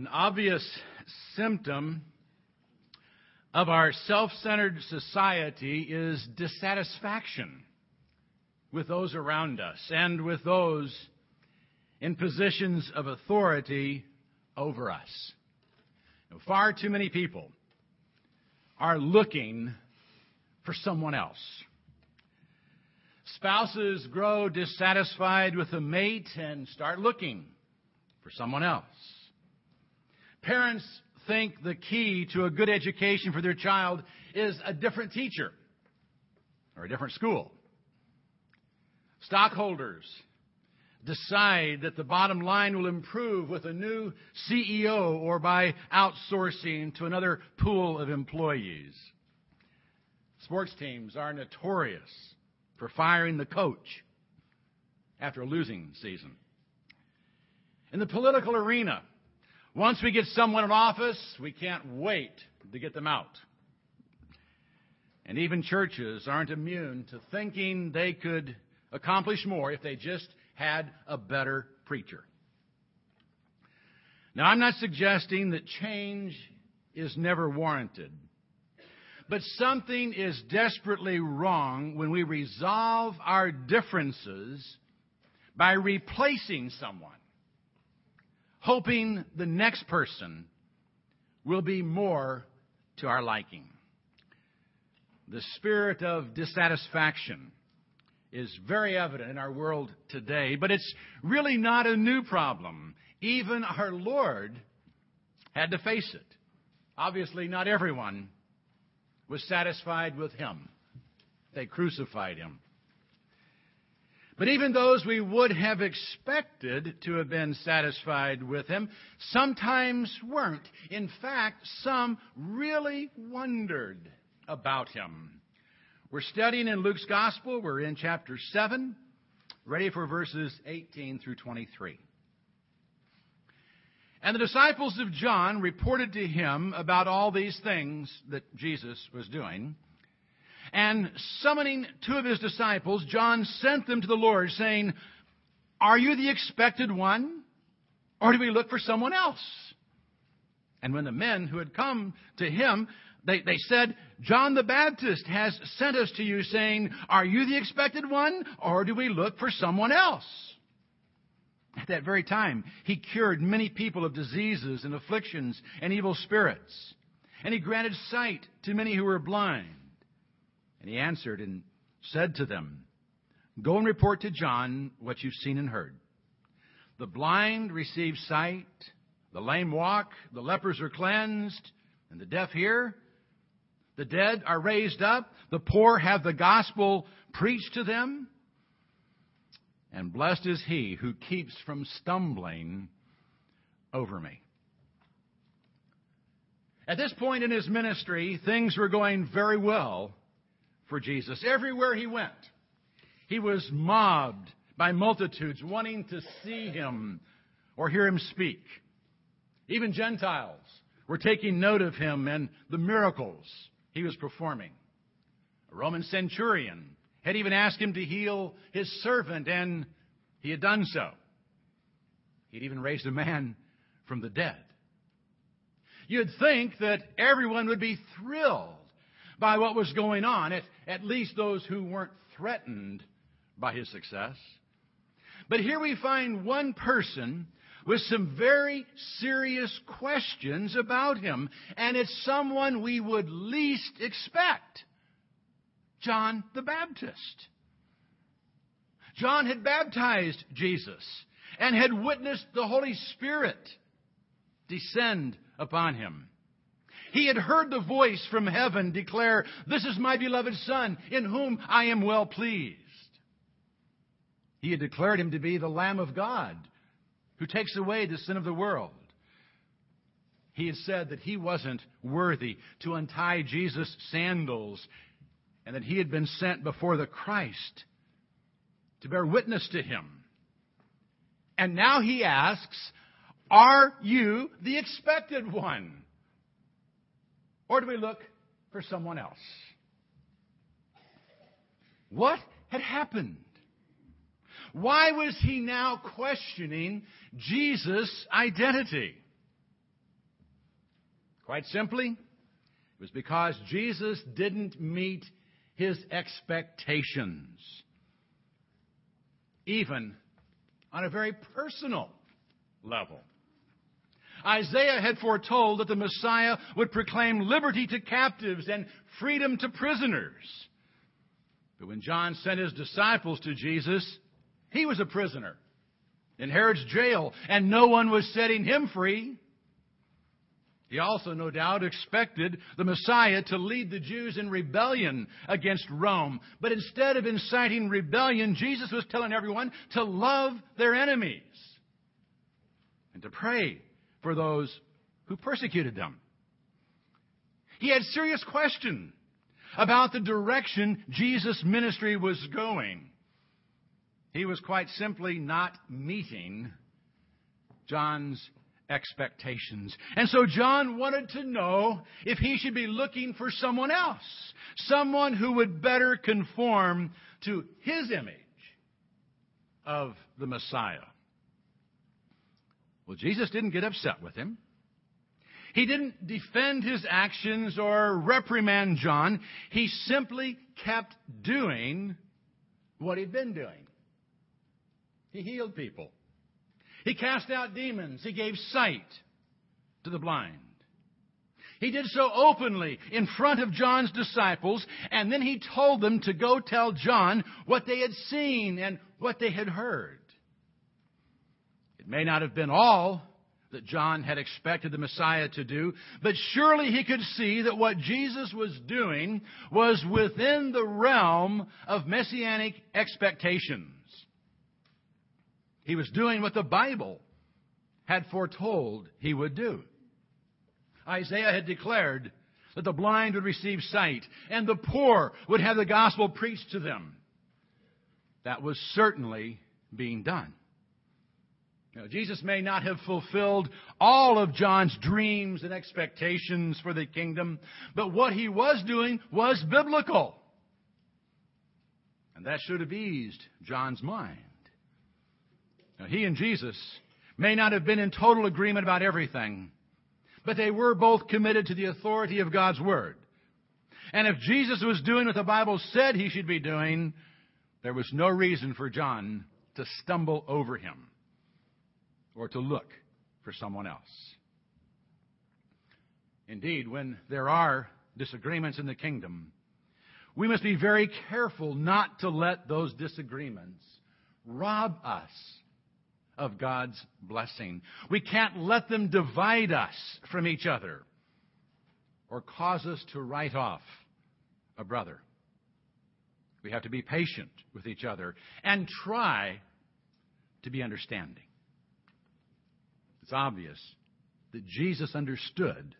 An obvious symptom of our self centered society is dissatisfaction with those around us and with those in positions of authority over us. Far too many people are looking for someone else. Spouses grow dissatisfied with a mate and start looking for someone else. Parents think the key to a good education for their child is a different teacher or a different school. Stockholders decide that the bottom line will improve with a new CEO or by outsourcing to another pool of employees. Sports teams are notorious for firing the coach after a losing season. In the political arena, once we get someone in office, we can't wait to get them out. And even churches aren't immune to thinking they could accomplish more if they just had a better preacher. Now, I'm not suggesting that change is never warranted. But something is desperately wrong when we resolve our differences by replacing someone, hoping the next person will be more to our liking. The spirit of dissatisfaction is very evident in our world today, but it's really not a new problem. Even our Lord had to face it. Obviously, not everyone was satisfied with him. They crucified him. But even those we would have expected to have been satisfied with him sometimes weren't. In fact, some really wondered about him. We're studying in Luke's Gospel. We're in chapter 7, ready for verses 18 through 23. And the disciples of John reported to him about all these things that Jesus was doing. And summoning two of his disciples, John sent them to the Lord, saying, Are you the expected one? Or do we look for someone else? And when the men who had come to him they, they said, John the Baptist has sent us to you saying, Are you the expected one, or do we look for someone else? At that very time, he cured many people of diseases and afflictions and evil spirits. And he granted sight to many who were blind. And he answered and said to them, Go and report to John what you've seen and heard. The blind receive sight, the lame walk, the lepers are cleansed, and the deaf hear, the dead are raised up. The poor have the gospel preached to them. And blessed is he who keeps from stumbling over me. At this point in his ministry, things were going very well for Jesus. Everywhere he went, he was mobbed by multitudes wanting to see him or hear him speak. Even Gentiles were taking note of him and the miracles he was performing. A Roman centurion had even asked him to heal his servant, and he had done so. He'd even raised a man from the dead. You'd think that everyone would be thrilled by what was going on, at, at least those who weren't threatened by his success. But here we find one person with some very serious questions about him. And it's someone we would least expect John the Baptist. John had baptized Jesus and had witnessed the Holy Spirit descend upon him. He had heard the voice from heaven declare, This is my beloved Son, in whom I am well pleased. He had declared him to be the Lamb of God who takes away the sin of the world. He had said that he wasn't worthy to untie Jesus' sandals and that he had been sent before the Christ to bear witness to him. And now he asks, Are you the expected one? Or do we look for someone else? What had happened? Why was he now questioning Jesus' identity? Quite simply, it was because Jesus didn't meet his expectations, even on a very personal level. Isaiah had foretold that the Messiah would proclaim liberty to captives and freedom to prisoners. But when John sent his disciples to Jesus, he was a prisoner in Herod's jail, and no one was setting him free. He also, no doubt, expected the Messiah to lead the Jews in rebellion against Rome. But instead of inciting rebellion, Jesus was telling everyone to love their enemies and to pray for those who persecuted them. He had serious questions about the direction Jesus' ministry was going. He was quite simply not meeting John's expectations. And so John wanted to know if he should be looking for someone else, someone who would better conform to his image of the Messiah. Well, Jesus didn't get upset with him. He didn't defend his actions or reprimand John. He simply kept doing what he'd been doing. He healed people. He cast out demons. He gave sight to the blind. He did so openly in front of John's disciples, and then he told them to go tell John what they had seen and what they had heard. May not have been all that John had expected the Messiah to do, but surely he could see that what Jesus was doing was within the realm of messianic expectations. He was doing what the Bible had foretold he would do. Isaiah had declared that the blind would receive sight and the poor would have the gospel preached to them. That was certainly being done. Jesus may not have fulfilled all of John's dreams and expectations for the kingdom, but what he was doing was biblical. And that should have eased John's mind. Now, he and Jesus may not have been in total agreement about everything, but they were both committed to the authority of God's Word. And if Jesus was doing what the Bible said he should be doing, there was no reason for John to stumble over him or to look for someone else. Indeed, when there are disagreements in the kingdom, we must be very careful not to let those disagreements rob us of God's blessing. We can't let them divide us from each other or cause us to write off a brother. We have to be patient with each other and try to be understanding. It's obvious that Jesus understood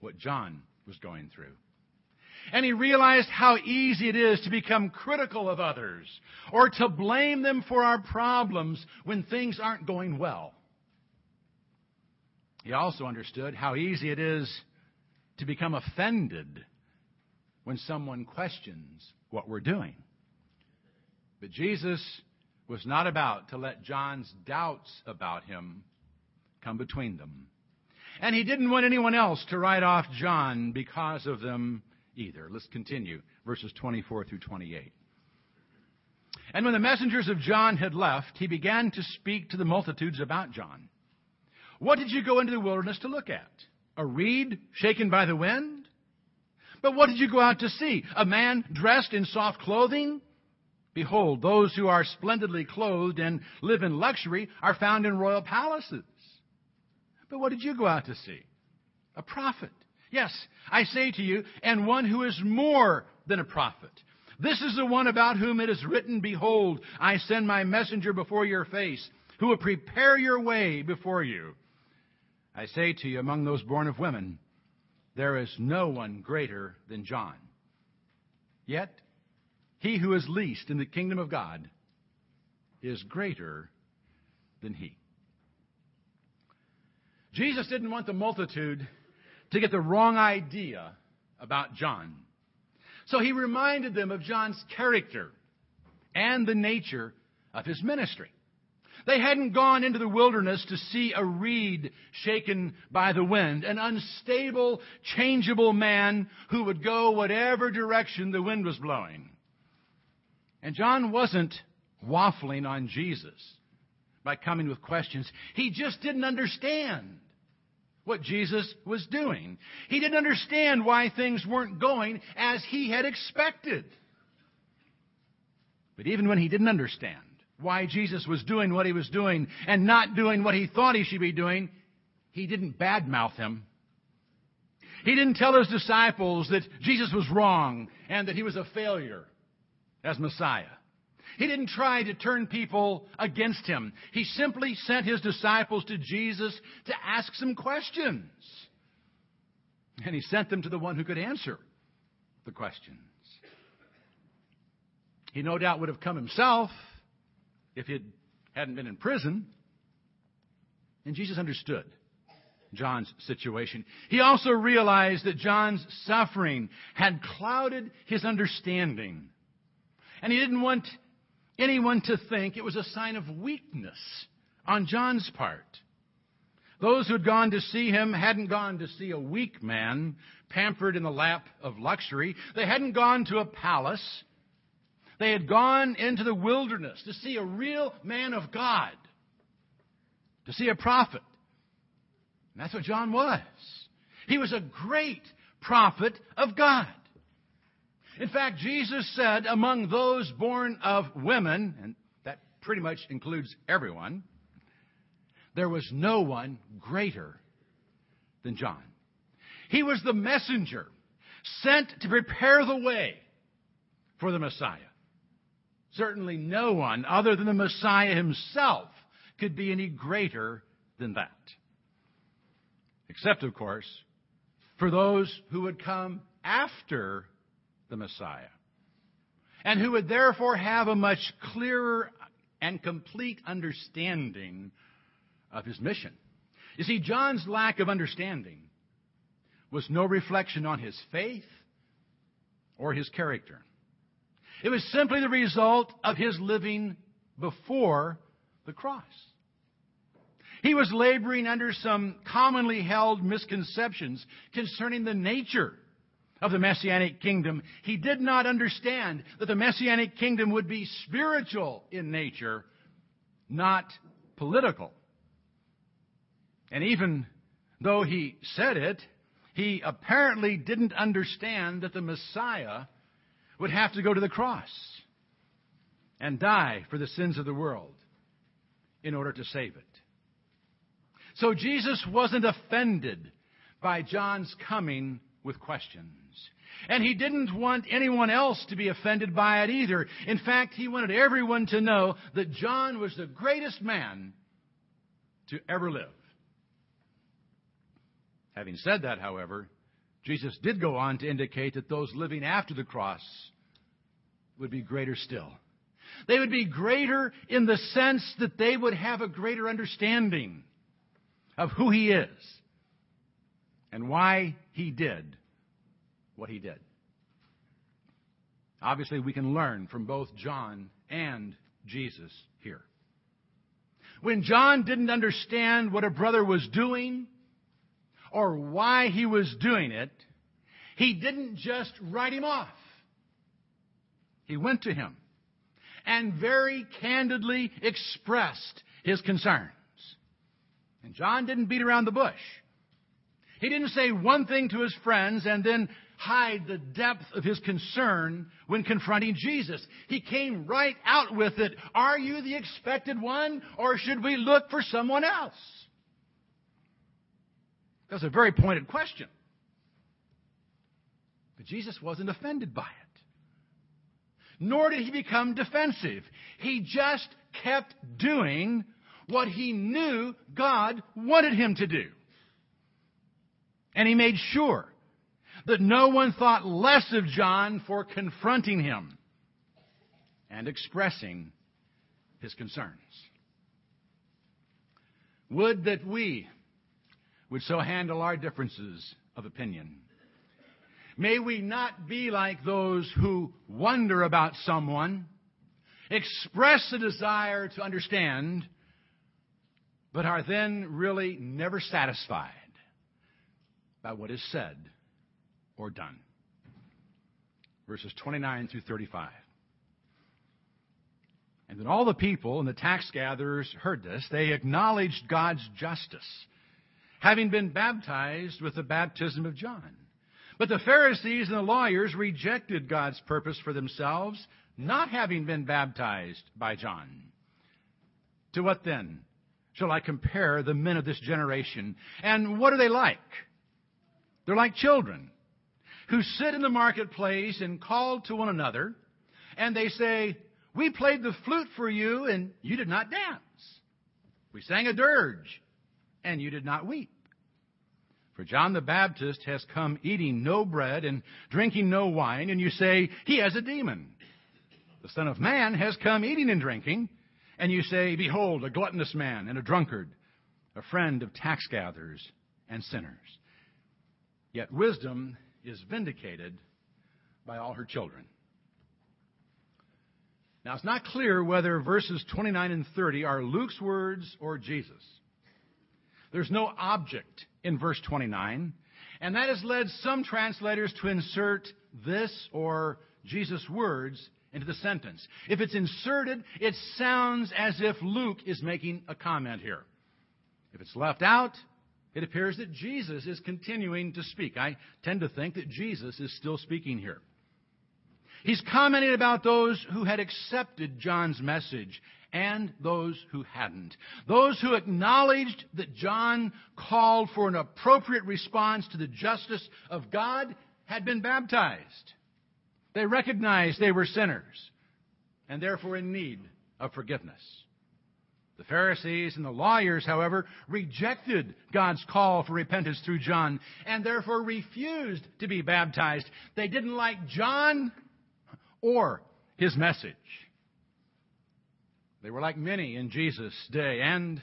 what John was going through. And he realized how easy it is to become critical of others or to blame them for our problems when things aren't going well. He also understood how easy it is to become offended when someone questions what we're doing. But Jesus was not about to let John's doubts about him come between them. And he didn't want anyone else to write off John because of them either. Let's continue, verses 24 through 28. And when the messengers of John had left, he began to speak to the multitudes about John. What did you go into the wilderness to look at? A reed shaken by the wind? But what did you go out to see? A man dressed in soft clothing? Behold, those who are splendidly clothed and live in luxury are found in royal palaces. But what did you go out to see? A prophet. Yes, I say to you, and one who is more than a prophet. This is the one about whom it is written, Behold, I send my messenger before your face, who will prepare your way before you. I say to you, among those born of women, there is no one greater than John. Yet, he who is least in the kingdom of God is greater than he. Jesus didn't want the multitude to get the wrong idea about John. So he reminded them of John's character and the nature of his ministry. They hadn't gone into the wilderness to see a reed shaken by the wind, an unstable, changeable man who would go whatever direction the wind was blowing. And John wasn't waffling on Jesus by coming with questions. He just didn't understand what Jesus was doing. He didn't understand why things weren't going as he had expected. But even when he didn't understand why Jesus was doing what he was doing and not doing what he thought he should be doing, he didn't badmouth him. He didn't tell his disciples that Jesus was wrong and that he was a failure as Messiah. He didn't try to turn people against him. He simply sent his disciples to Jesus to ask some questions. And he sent them to the one who could answer the questions. He no doubt would have come himself if he hadn't been in prison. And Jesus understood John's situation. He also realized that John's suffering had clouded his understanding. And he didn't want anyone to think it was a sign of weakness on John's part. Those who had gone to see him hadn't gone to see a weak man pampered in the lap of luxury. They hadn't gone to a palace. They had gone into the wilderness to see a real man of God, to see a prophet. And that's what John was. He was a great prophet of God. In fact, Jesus said, among those born of women, and that pretty much includes everyone, there was no one greater than John. He was the messenger sent to prepare the way for the Messiah. Certainly no one other than the Messiah himself could be any greater than that. Except, of course, for those who would come after the Messiah, and who would therefore have a much clearer and complete understanding of his mission. You see, John's lack of understanding was no reflection on his faith or his character. It was simply the result of his living before the cross. He was laboring under some commonly held misconceptions concerning the nature of the Messianic kingdom, he did not understand that the Messianic kingdom would be spiritual in nature, not political. And even though he said it, he apparently didn't understand that the Messiah would have to go to the cross and die for the sins of the world in order to save it. So Jesus wasn't offended by John's coming with questions. And he didn't want anyone else to be offended by it either. In fact, he wanted everyone to know that John was the greatest man to ever live. Having said that, however, Jesus did go on to indicate that those living after the cross would be greater still. They would be greater in the sense that they would have a greater understanding of who He is and why He did what he did. Obviously, we can learn from both John and Jesus here. When John didn't understand what a brother was doing or why he was doing it, he didn't just write him off. He went to him and very candidly expressed his concerns. And John didn't beat around the bush. He didn't say one thing to his friends and then hide the depth of his concern when confronting Jesus. He came right out with it. Are you the expected one, or should we look for someone else? That's a very pointed question. But Jesus wasn't offended by it. Nor did he become defensive. He just kept doing what he knew God wanted him to do. And he made sure that no one thought less of John for confronting him and expressing his concerns. Would that we would so handle our differences of opinion. May we not be like those who wonder about someone, express a desire to understand, but are then really never satisfied by what is said or done. Verses 29 through 35. And when all the people and the tax gatherers heard this, they acknowledged God's justice, having been baptized with the baptism of John. But the Pharisees and the lawyers rejected God's purpose for themselves, not having been baptized by John. To what then shall I compare the men of this generation? And what are they like? They're like children who sit in the marketplace and call to one another, and they say, We played the flute for you, and you did not dance. We sang a dirge, and you did not weep. For John the Baptist has come eating no bread and drinking no wine, and you say, He has a demon. The Son of Man has come eating and drinking, and you say, Behold, a gluttonous man and a drunkard, a friend of tax gatherers and sinners. Yet wisdom is vindicated by all her children. Now, it's not clear whether verses 29 and 30 are Luke's words or Jesus. There's no object in verse 29, and that has led some translators to insert this or Jesus' words into the sentence. If it's inserted, it sounds as if Luke is making a comment here. If it's left out, it appears that Jesus is continuing to speak. I tend to think that Jesus is still speaking here. He's commenting about those who had accepted John's message and those who hadn't. Those who acknowledged that John called for an appropriate response to the justice of God had been baptized. They recognized they were sinners and therefore in need of forgiveness. The Pharisees and the lawyers, however, rejected God's call for repentance through John and therefore refused to be baptized. They didn't like John or his message. They were like many in Jesus' day and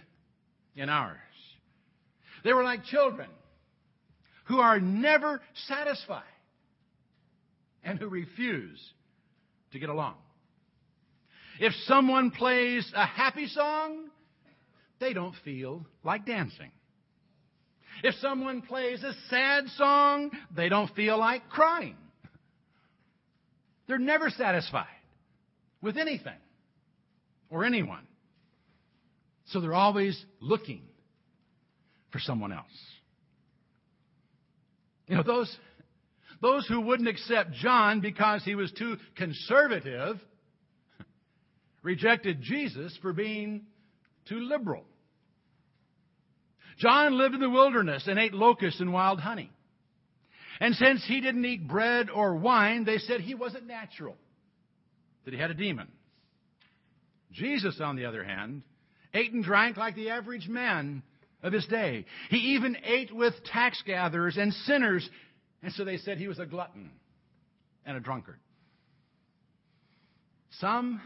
in ours. They were like children who are never satisfied and who refuse to get along. If someone plays a happy song, they don't feel like dancing. If someone plays a sad song, they don't feel like crying. They're never satisfied with anything or anyone. So they're always looking for someone else. You know, those, those who wouldn't accept John because he was too conservative rejected Jesus for being too liberal. John lived in the wilderness and ate locusts and wild honey. And since he didn't eat bread or wine, they said he wasn't natural, that he had a demon. Jesus, on the other hand, ate and drank like the average man of his day. He even ate with tax gatherers and sinners, and so they said he was a glutton and a drunkard. Some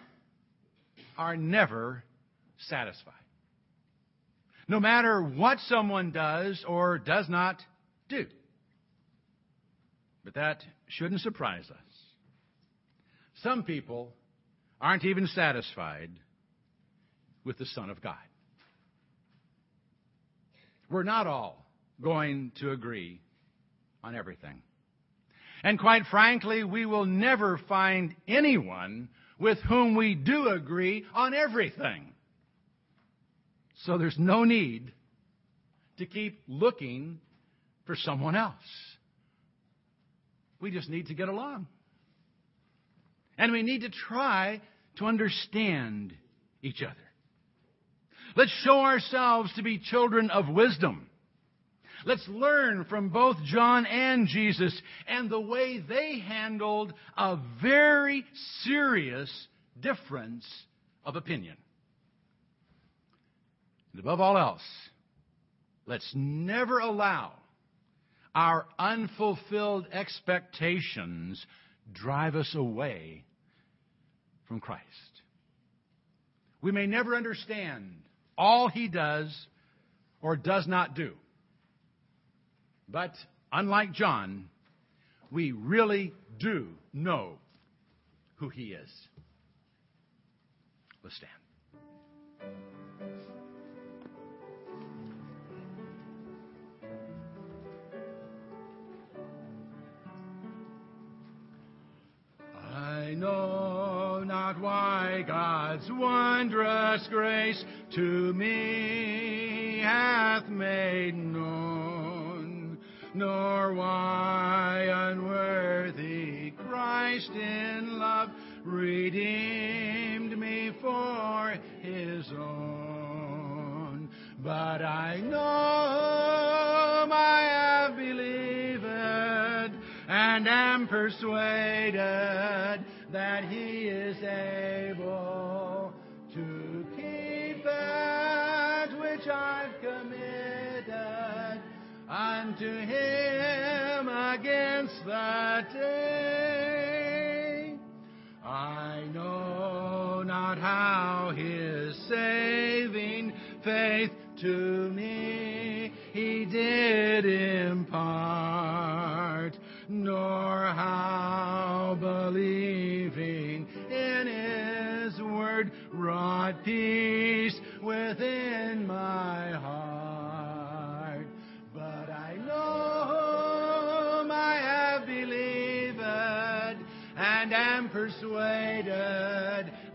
are never satisfied. No matter what someone does or does not do. But that shouldn't surprise us. Some people aren't even satisfied with the Son of God. We're not all going to agree on everything. And quite frankly, we will never find anyone with whom we do agree on everything. So there's no need to keep looking for someone else. We just need to get along. And we need to try to understand each other. Let's show ourselves to be children of wisdom. Let's learn from both John and Jesus and the way they handled a very serious difference of opinion. And above all else, let's never allow our unfulfilled expectations drive us away from Christ. We may never understand all he does or does not do. But unlike John, we really do know who he is. Let's stand. I know not why God's wondrous grace to me hath made known nor why unworthy Christ in love redeemed me for his own. But I know I have believed and am persuaded that he is able unto him against that day. I know not how his saving faith to me he did impart, nor how believing in his word wrought peace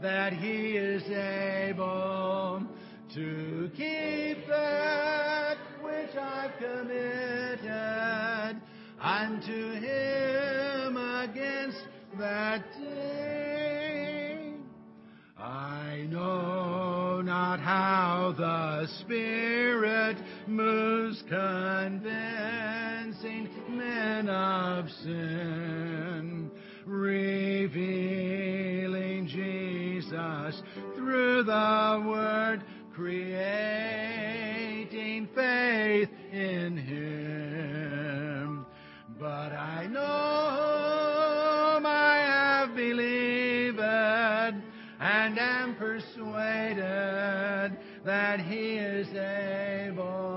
that he is able to keep that which I've committed unto him against that day. I know not how the Spirit moves convincing men of sin, revealing Jesus through the Word, creating faith in Him. But I know I have believed and am persuaded that He is able.